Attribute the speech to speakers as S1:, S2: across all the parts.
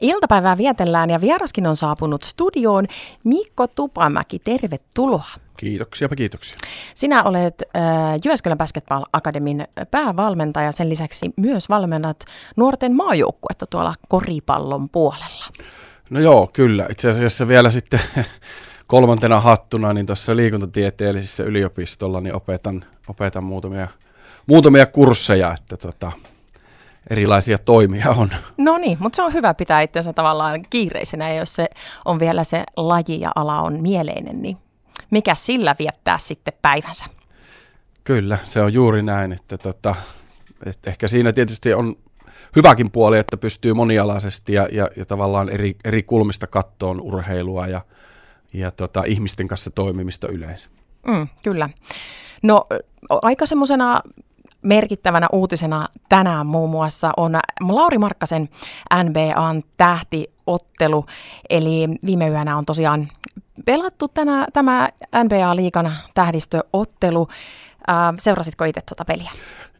S1: Iltapäivää vietellään ja vieraskin on saapunut studioon. Mikko Tupamäki, tervetuloa.
S2: Kiitoksia, kiitoksia.
S1: Sinä olet äh, Jyväskylän Basketball Akademin päävalmentaja. Sen lisäksi myös valmennat nuorten maajoukkuetta tuolla koripallon puolella.
S2: No joo, kyllä. Itse asiassa vielä sitten kolmantena hattuna niin tuossa liikuntatieteellisessä yliopistolla niin opetan, opetan muutamia, muutamia kursseja, että tota, erilaisia toimia on.
S1: No niin, mutta se on hyvä pitää itsensä tavallaan kiireisenä, ja jos se on vielä se laji ja ala on mieleinen, niin mikä sillä viettää sitten päivänsä?
S2: Kyllä, se on juuri näin, että, tota, että ehkä siinä tietysti on hyväkin puoli, että pystyy monialaisesti ja, ja, ja tavallaan eri, eri kulmista kattoon urheilua ja, ja tota, ihmisten kanssa toimimista yleensä.
S1: Mm, kyllä. No aika semmoisena merkittävänä uutisena tänään muun muassa on Lauri Markkasen NBAn tähtiottelu. Eli viime yönä on tosiaan pelattu tänä, tämä NBA-liikan tähdistöottelu. seurasitko itse tuota peliä?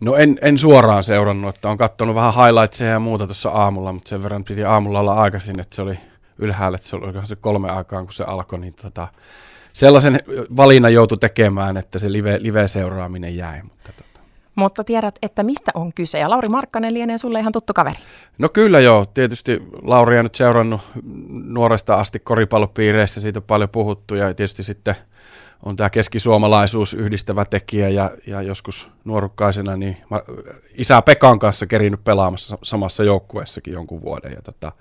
S2: No en, en suoraan seurannut, että on katsonut vähän highlightseja ja muuta tuossa aamulla, mutta sen verran piti aamulla olla aikaisin, että se oli ylhäällä, että se oli se kolme aikaan, kun se alkoi, niin tota, sellaisen valinnan joutui tekemään, että se live, live-seuraaminen jäi. Mutta tota.
S1: Mutta tiedät, että mistä on kyse. Ja Lauri Markkanen lienee sulle ihan tuttu kaveri.
S2: No kyllä joo. Tietysti Lauri on nyt seurannut nuoresta asti koripallopiireissä. Siitä on paljon puhuttu ja tietysti sitten on tämä keskisuomalaisuus yhdistävä tekijä ja, ja joskus nuorukkaisena niin isä Pekan kanssa kerinyt pelaamassa samassa joukkueessakin jonkun vuoden. Ja, tota,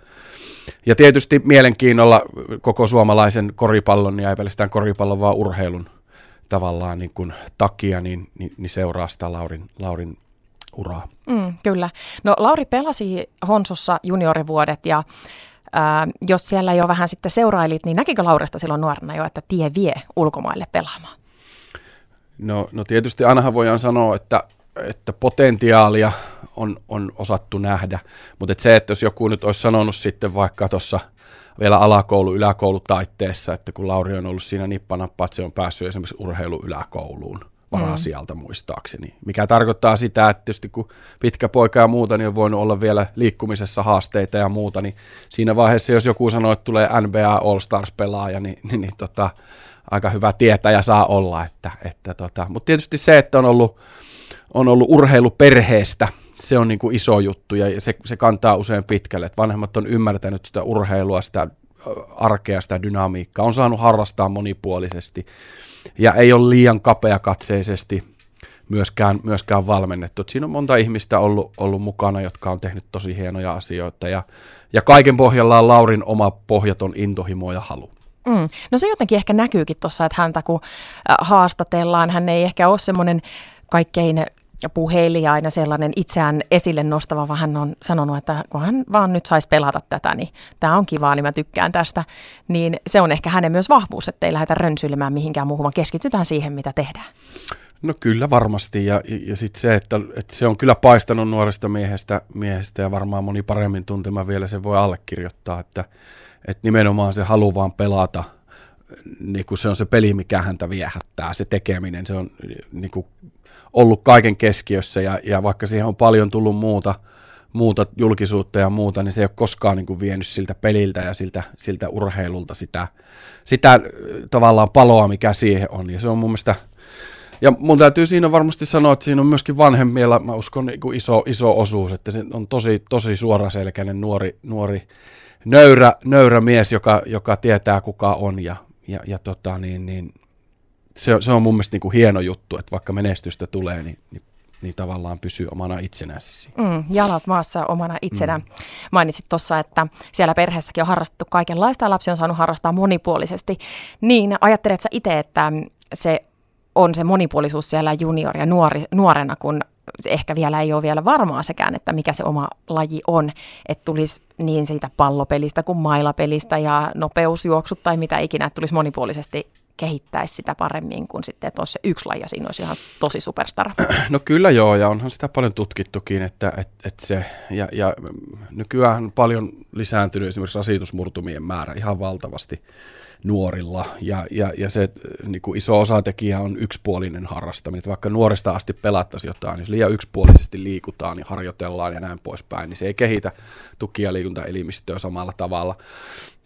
S2: ja tietysti mielenkiinnolla koko suomalaisen koripallon ja ei pelkästään koripallon, vaan urheilun tavallaan niin kuin takia, niin, niin, niin seuraa sitä Laurin, Laurin uraa.
S1: Mm, kyllä. No Lauri pelasi Honsossa juniorivuodet ja ää, jos siellä jo vähän sitten seurailit, niin näkikö Lauresta silloin nuorena jo, että tie vie ulkomaille pelaamaan?
S2: No, no tietysti ainahan voidaan sanoa, että, että potentiaalia on, on osattu nähdä, mutta et se, että jos joku nyt olisi sanonut sitten vaikka tuossa – vielä alakoulu, yläkoulu taitteessa, että kun Lauri on ollut siinä nippanappa, että se on päässyt esimerkiksi urheilu yläkouluun varasijalta mm. muistaakseni. Mikä tarkoittaa sitä, että tietysti kun pitkä poika ja muuta, niin on voinut olla vielä liikkumisessa haasteita ja muuta, niin siinä vaiheessa, jos joku sanoo, että tulee NBA All-Stars-pelaaja, niin, niin, niin tota, aika hyvä tietäjä saa olla. Että, että tota. Mutta tietysti se, että on ollut, on ollut urheiluperheestä, se on niin kuin iso juttu ja se, se kantaa usein pitkälle. Että vanhemmat on ymmärtänyt sitä urheilua, sitä arkea, sitä dynamiikkaa, on saanut harrastaa monipuolisesti ja ei ole liian kapeakatseisesti myöskään, myöskään valmennettu. Et siinä on monta ihmistä ollut, ollut mukana, jotka on tehnyt tosi hienoja asioita ja, ja kaiken pohjalla on Laurin oma pohjaton intohimo ja halu.
S1: Mm. No se jotenkin ehkä näkyykin tuossa, että häntä kun haastatellaan, hän ei ehkä ole semmoinen kaikkein puhelijaina sellainen itseään esille nostava, vaan hän on sanonut, että kun hän vaan nyt saisi pelata tätä, niin tämä on kivaa, niin mä tykkään tästä. Niin se on ehkä hänen myös vahvuus, että ei lähdetä rönsyilemään mihinkään muuhun, vaan keskitytään siihen, mitä tehdään.
S2: No kyllä varmasti, ja, ja sitten se, että, että se on kyllä paistanut nuoresta miehestä, miehestä ja varmaan moni paremmin tuntema vielä se voi allekirjoittaa, että, että nimenomaan se halu vaan pelata, niin kuin se on se peli, mikä häntä viehättää, se tekeminen, se on niin kuin ollut kaiken keskiössä ja, ja vaikka siihen on paljon tullut muuta, muuta julkisuutta ja muuta, niin se ei ole koskaan niin kuin vienyt siltä peliltä ja siltä, siltä urheilulta sitä, sitä tavallaan paloa, mikä siihen on. Ja se on mun mielestä, ja mun täytyy siinä varmasti sanoa, että siinä on myöskin vanhemmilla, mä uskon, niin kuin iso, iso osuus, että se on tosi, tosi suoraselkäinen nuori, nuori nöyrä, nöyrä mies, joka, joka tietää kuka on ja, ja, ja tota, niin, niin, se, se on mun mielestä niin kuin hieno juttu, että vaikka menestystä tulee, niin, niin niin tavallaan pysyy omana itsenään.
S1: Mm, jalat maassa omana itsenään. Mm. Mainitsit tuossa, että siellä perheessäkin on harrastettu kaikenlaista ja lapsi on saanut harrastaa monipuolisesti. Niin ajattelet sä itse, että se on se monipuolisuus siellä junior- ja nuori, nuorena, kun ehkä vielä ei ole vielä varmaa sekään, että mikä se oma laji on, että tulisi niin siitä pallopelistä kuin mailapelistä ja nopeusjuoksut tai mitä ikinä, että tulisi monipuolisesti kehittäisi sitä paremmin kuin sitten, että olisi se yksi laji ja siinä olisi ihan tosi superstar?
S2: No kyllä joo, ja onhan sitä paljon tutkittukin, että, että, että se, ja, ja nykyään on paljon lisääntynyt esimerkiksi rasitusmurtumien määrä ihan valtavasti nuorilla, ja, ja, ja se niin kuin iso osatekijä on yksipuolinen harrastaminen, että vaikka nuoresta asti pelattaisiin jotain, niin jos liian yksipuolisesti liikutaan ja harjoitellaan ja näin poispäin, niin se ei kehitä tuki- ja liikuntaelimistöä samalla tavalla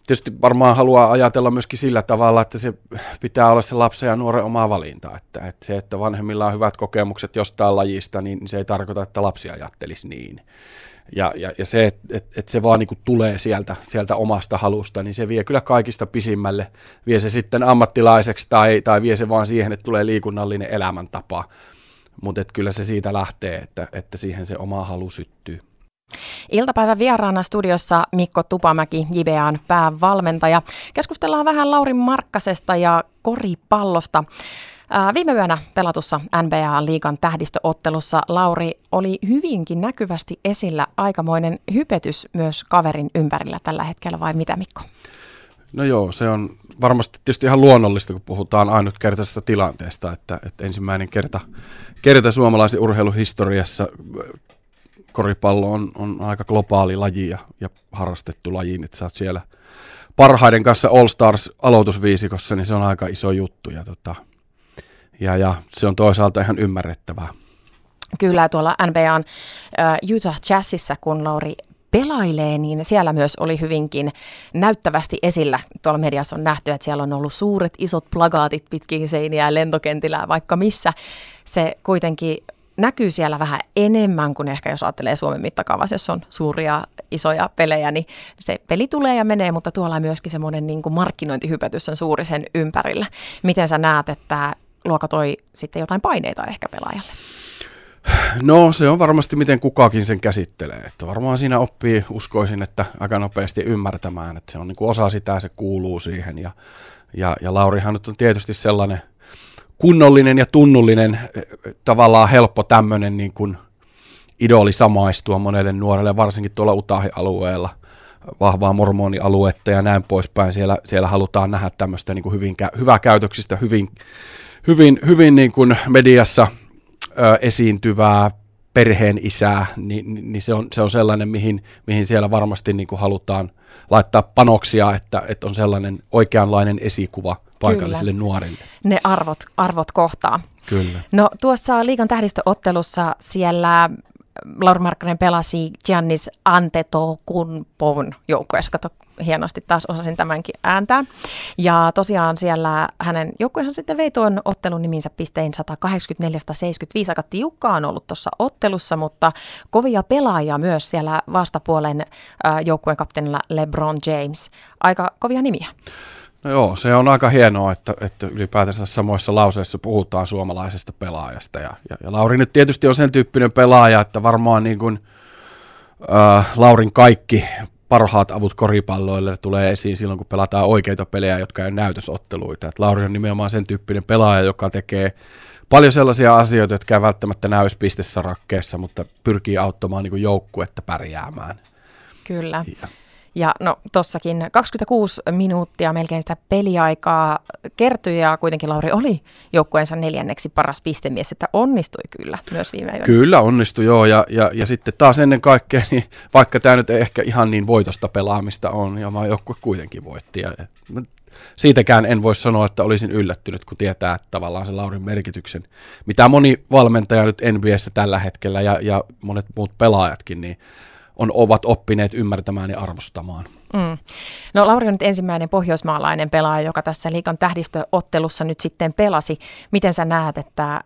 S2: tietysti varmaan haluaa ajatella myöskin sillä tavalla, että se pitää olla se lapsen ja nuoren oma valinta. Että, että se, että vanhemmilla on hyvät kokemukset jostain lajista, niin se ei tarkoita, että lapsi ajattelisi niin. Ja, ja, ja se, että et, et se vaan niinku tulee sieltä, sieltä omasta halusta, niin se vie kyllä kaikista pisimmälle. Vie se sitten ammattilaiseksi tai, tai vie se vaan siihen, että tulee liikunnallinen elämäntapa. Mutta kyllä se siitä lähtee, että, että siihen se oma halu syttyy.
S1: Iltapäivän vieraana studiossa Mikko Tupamäki, JBAn päävalmentaja. Keskustellaan vähän Laurin Markkasesta ja koripallosta. Viime yönä pelatussa NBA-liigan tähdistöottelussa Lauri oli hyvinkin näkyvästi esillä aikamoinen hypetys myös kaverin ympärillä tällä hetkellä, vai mitä Mikko?
S2: No joo, se on varmasti tietysti ihan luonnollista, kun puhutaan ainutkertaisesta tilanteesta, että, että ensimmäinen kerta, kerta suomalaisen urheiluhistoriassa koripallo on, on aika globaali laji ja, ja harrastettu laji, että sä oot siellä parhaiden kanssa All Stars aloitusviisikossa, niin se on aika iso juttu ja, tota, ja, ja se on toisaalta ihan ymmärrettävää.
S1: Kyllä, tuolla NBAn uh, Utah Jazzissa, kun Lauri pelailee, niin siellä myös oli hyvinkin näyttävästi esillä. Tuolla mediassa on nähty, että siellä on ollut suuret isot plagaatit pitkin seiniä lentokentillä vaikka missä. Se kuitenkin näkyy siellä vähän enemmän kuin ehkä jos ajattelee Suomen mittakaavassa, jos on suuria isoja pelejä, niin se peli tulee ja menee, mutta tuolla on myöskin semmoinen niin kuin markkinointihypätys on suuri sen ympärillä. Miten sä näet, että luoka toi sitten jotain paineita ehkä pelaajalle?
S2: No se on varmasti miten kukakin sen käsittelee. Että varmaan siinä oppii, uskoisin, että aika nopeasti ymmärtämään, että se on niin kuin osa sitä, se kuuluu siihen. Ja, ja, ja Laurihan nyt on tietysti sellainen kunnollinen ja tunnullinen, tavallaan helppo tämmöinen niin kuin idoli samaistua monelle nuorelle, varsinkin tuolla Utahi-alueella vahvaa mormonialuetta ja näin poispäin. Siellä, siellä halutaan nähdä tämmöistä niin kuin hyvin, hyvää käytöksistä, hyvin, hyvin, hyvin niin kuin mediassa ö, esiintyvää perheen isää, niin, niin se, on, se on sellainen, mihin, mihin siellä varmasti niin kuin halutaan laittaa panoksia, että, että on sellainen oikeanlainen esikuva – paikallisille Kyllä. nuorille.
S1: Ne arvot, arvot kohtaa.
S2: Kyllä.
S1: No tuossa liikan tähdistöottelussa siellä Lauri Markkanen pelasi Giannis Antetokounmpon joukkueessa. Kato, hienosti taas osasin tämänkin ääntää. Ja tosiaan siellä hänen joukkueensa sitten vei tuon ottelun niminsä pistein 184-75. Aika tiukkaa on ollut tuossa ottelussa, mutta kovia pelaajia myös siellä vastapuolen joukkueen kapteenilla LeBron James. Aika kovia nimiä.
S2: No joo, se on aika hienoa, että, että ylipäätänsä samoissa lauseissa puhutaan suomalaisesta pelaajasta. Ja, ja, ja Lauri nyt tietysti on sen tyyppinen pelaaja, että varmaan niin kuin, äh, Laurin kaikki parhaat avut koripalloille tulee esiin silloin, kun pelataan oikeita pelejä, jotka ei ole näytösotteluita. Et Lauri on nimenomaan sen tyyppinen pelaaja, joka tekee paljon sellaisia asioita, jotka ei välttämättä näy pistesarakkeessa, mutta pyrkii auttamaan niin joukkuetta pärjäämään.
S1: Kyllä. Ja. Ja no tossakin 26 minuuttia melkein sitä peliaikaa kertyi ja kuitenkin Lauri oli joukkueensa neljänneksi paras pistemies, että onnistui kyllä myös viime yönä.
S2: Kyllä onnistui joo ja, ja, ja sitten taas ennen kaikkea, niin vaikka tämä nyt ei ehkä ihan niin voitosta pelaamista on, ja niin joukkue kuitenkin voitti. Ja, siitäkään en voi sanoa, että olisin yllättynyt, kun tietää että tavallaan se Laurin merkityksen, mitä moni valmentaja nyt NBAssä tällä hetkellä ja, ja monet muut pelaajatkin, niin on, ovat oppineet ymmärtämään ja arvostamaan. Mm.
S1: No Lauri on nyt ensimmäinen pohjoismaalainen pelaaja, joka tässä liikan tähdistöottelussa nyt sitten pelasi. Miten sä näet, että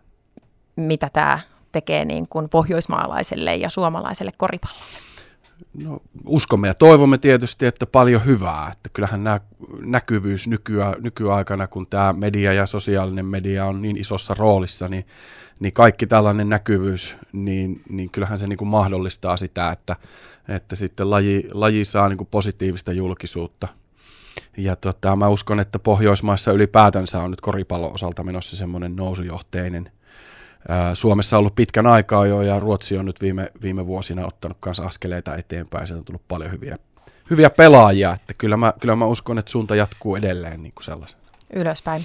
S1: mitä tämä tekee niin kuin pohjoismaalaiselle ja suomalaiselle koripallolle?
S2: No, uskomme ja toivomme tietysti, että paljon hyvää. Että kyllähän nämä näkyvyys nykyä, nykyaikana, kun tämä media ja sosiaalinen media on niin isossa roolissa, niin niin kaikki tällainen näkyvyys, niin, niin kyllähän se niin kuin mahdollistaa sitä, että, että sitten laji, laji saa niin kuin positiivista julkisuutta. Ja tota, mä uskon, että Pohjoismaissa ylipäätänsä on nyt koripallon osalta menossa semmoinen nousujohteinen. Suomessa on ollut pitkän aikaa jo ja Ruotsi on nyt viime, viime vuosina ottanut kanssa askeleita eteenpäin. Sieltä on tullut paljon hyviä, hyviä pelaajia, että kyllä mä, kyllä mä uskon, että suunta jatkuu edelleen niin kuin sellaisen.
S1: ylöspäin.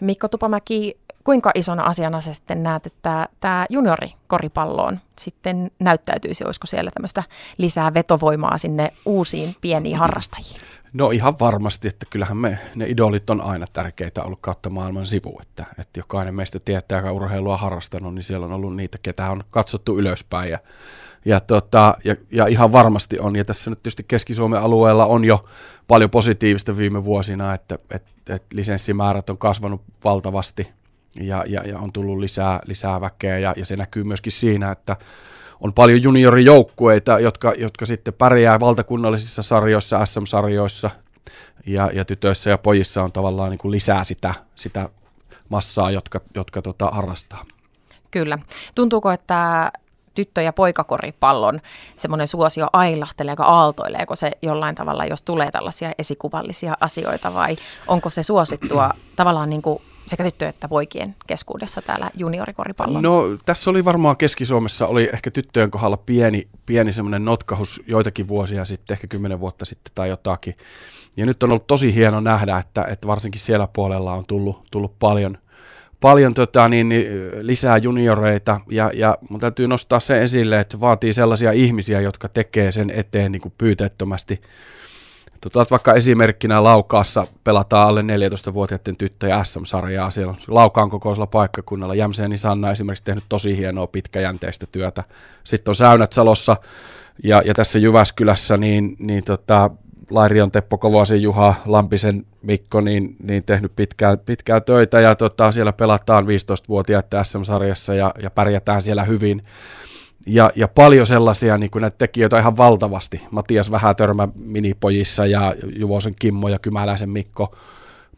S1: Mikko Tupamäki, kuinka isona asiana sä sitten näet, että tämä juniorikoripalloon sitten näyttäytyisi? Olisiko siellä tämmöistä lisää vetovoimaa sinne uusiin pieniin harrastajiin?
S2: No ihan varmasti, että kyllähän me, ne idolit on aina tärkeitä ollut kautta maailman sivu, että, että jokainen meistä tietää, joka urheilua harrastanut, niin siellä on ollut niitä, ketä on katsottu ylöspäin ja, ja, tota, ja, ja ihan varmasti on, ja tässä nyt tietysti Keski-Suomen alueella on jo paljon positiivista viime vuosina, että, että, että lisenssimäärät on kasvanut valtavasti ja, ja, ja on tullut lisää, lisää väkeä ja, ja se näkyy myöskin siinä, että on paljon juniorijoukkueita, jotka, jotka sitten pärjää valtakunnallisissa sarjoissa, SM-sarjoissa ja, ja tytöissä ja pojissa on tavallaan niin kuin lisää sitä, sitä massaa, jotka, jotka tota, harrastaa.
S1: Kyllä. Tuntuuko, että tyttö- ja poikakoripallon semmoinen suosio ailahteleeko, aaltoileeko se jollain tavalla, jos tulee tällaisia esikuvallisia asioita vai onko se suosittua tavallaan niin kuin sekä tyttöjen että poikien keskuudessa täällä juniorikoripallon?
S2: No tässä oli varmaan Keski-Suomessa, oli ehkä tyttöjen kohdalla pieni, pieni semmoinen notkahus joitakin vuosia sitten, ehkä kymmenen vuotta sitten tai jotakin. Ja nyt on ollut tosi hieno nähdä, että, että varsinkin siellä puolella on tullut, tullut paljon, paljon tota, niin, niin, lisää junioreita ja, ja mun täytyy nostaa se esille, että vaatii sellaisia ihmisiä, jotka tekee sen eteen niin kuin pyyteettömästi Tota, vaikka esimerkkinä Laukaassa pelataan alle 14-vuotiaiden tyttöjä SM-sarjaa. Siellä on Laukaan kokoisella paikkakunnalla. Jämseeni Sanna esimerkiksi tehnyt tosi hienoa pitkäjänteistä työtä. Sitten on Säynät Salossa ja, ja tässä Jyväskylässä niin, niin tota, Lairion Teppo Kovasen Juha, Lampisen Mikko, niin, niin tehnyt pitkään, pitkään töitä ja tota, siellä pelataan 15-vuotiaiden SM-sarjassa ja, ja pärjätään siellä hyvin. Ja, ja paljon sellaisia niin näitä tekijöitä ihan valtavasti. Matias Vähätörmä minipojissa ja Juvosen Kimmo ja Kymäläisen Mikko.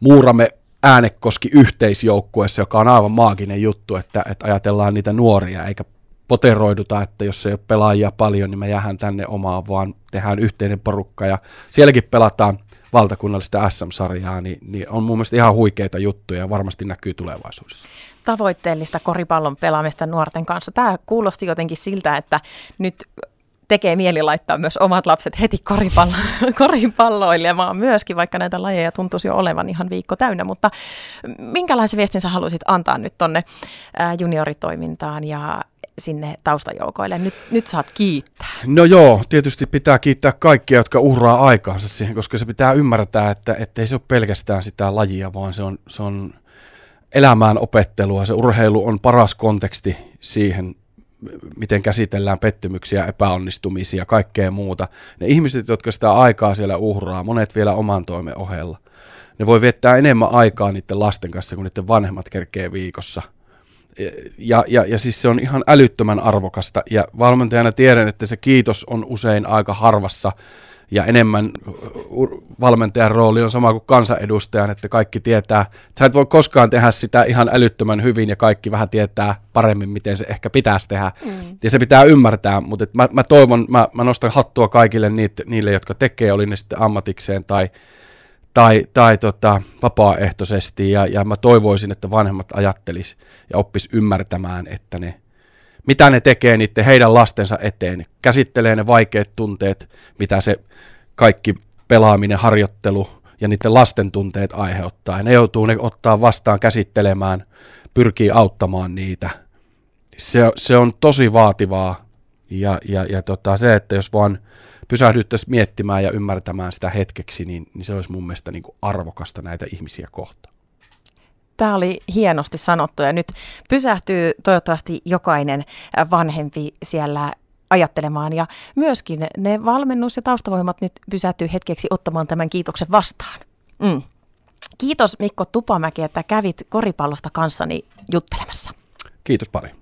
S2: Muuramme Äänekoski yhteisjoukkueessa, joka on aivan maaginen juttu, että, että ajatellaan niitä nuoria, eikä poteroiduta, että jos ei ole pelaajia paljon, niin me jäähän tänne omaan, vaan tehdään yhteinen porukka ja sielläkin pelataan valtakunnallista SM-sarjaa, niin, niin on mun mielestä ihan huikeita juttuja ja varmasti näkyy tulevaisuudessa
S1: tavoitteellista koripallon pelaamista nuorten kanssa. Tämä kuulosti jotenkin siltä, että nyt tekee mieli laittaa myös omat lapset heti koripallo, koripalloilemaan myöskin, vaikka näitä lajeja tuntuisi jo olevan ihan viikko täynnä. Mutta minkälaisen viestin sä haluaisit antaa nyt tonne junioritoimintaan ja sinne taustajoukoille? Nyt, nyt saat kiittää.
S2: No joo, tietysti pitää kiittää kaikkia, jotka uhraa aikaansa siihen, koska se pitää ymmärtää, että, ei se ole pelkästään sitä lajia, vaan se on, se on elämään opettelua. Se urheilu on paras konteksti siihen, miten käsitellään pettymyksiä, epäonnistumisia, kaikkea muuta. Ne ihmiset, jotka sitä aikaa siellä uhraa, monet vielä oman toimen ohella, ne voi viettää enemmän aikaa niiden lasten kanssa kuin niiden vanhemmat kerkee viikossa. Ja, ja, ja siis se on ihan älyttömän arvokasta. Ja valmentajana tiedän, että se kiitos on usein aika harvassa ja enemmän valmentajan rooli on sama kuin kansanedustajan, että kaikki tietää, että sä et voi koskaan tehdä sitä ihan älyttömän hyvin ja kaikki vähän tietää paremmin, miten se ehkä pitäisi tehdä. Mm. Ja se pitää ymmärtää, mutta mä, mä toivon, mä, mä nostan hattua kaikille niille, niille, jotka tekee, oli ne sitten ammatikseen tai, tai, tai tota, vapaaehtoisesti ja, ja mä toivoisin, että vanhemmat ajattelis ja oppis ymmärtämään, että ne mitä ne tekee niiden heidän lastensa eteen. Käsittelee ne vaikeat tunteet, mitä se kaikki pelaaminen, harjoittelu ja niiden lasten tunteet aiheuttaa. Ja ne joutuu ne ottaa vastaan käsittelemään, pyrkii auttamaan niitä. Se, se on tosi vaativaa ja, ja, ja tota, se, että jos vaan pysähdyttäisiin miettimään ja ymmärtämään sitä hetkeksi, niin, niin se olisi mun mielestä niin kuin arvokasta näitä ihmisiä kohtaan.
S1: Tämä oli hienosti sanottu ja nyt pysähtyy toivottavasti jokainen vanhempi siellä ajattelemaan ja myöskin ne valmennus- ja taustavoimat nyt pysähtyy hetkeksi ottamaan tämän kiitoksen vastaan. Mm. Kiitos Mikko Tupamäki, että kävit koripallosta kanssani juttelemassa.
S2: Kiitos paljon.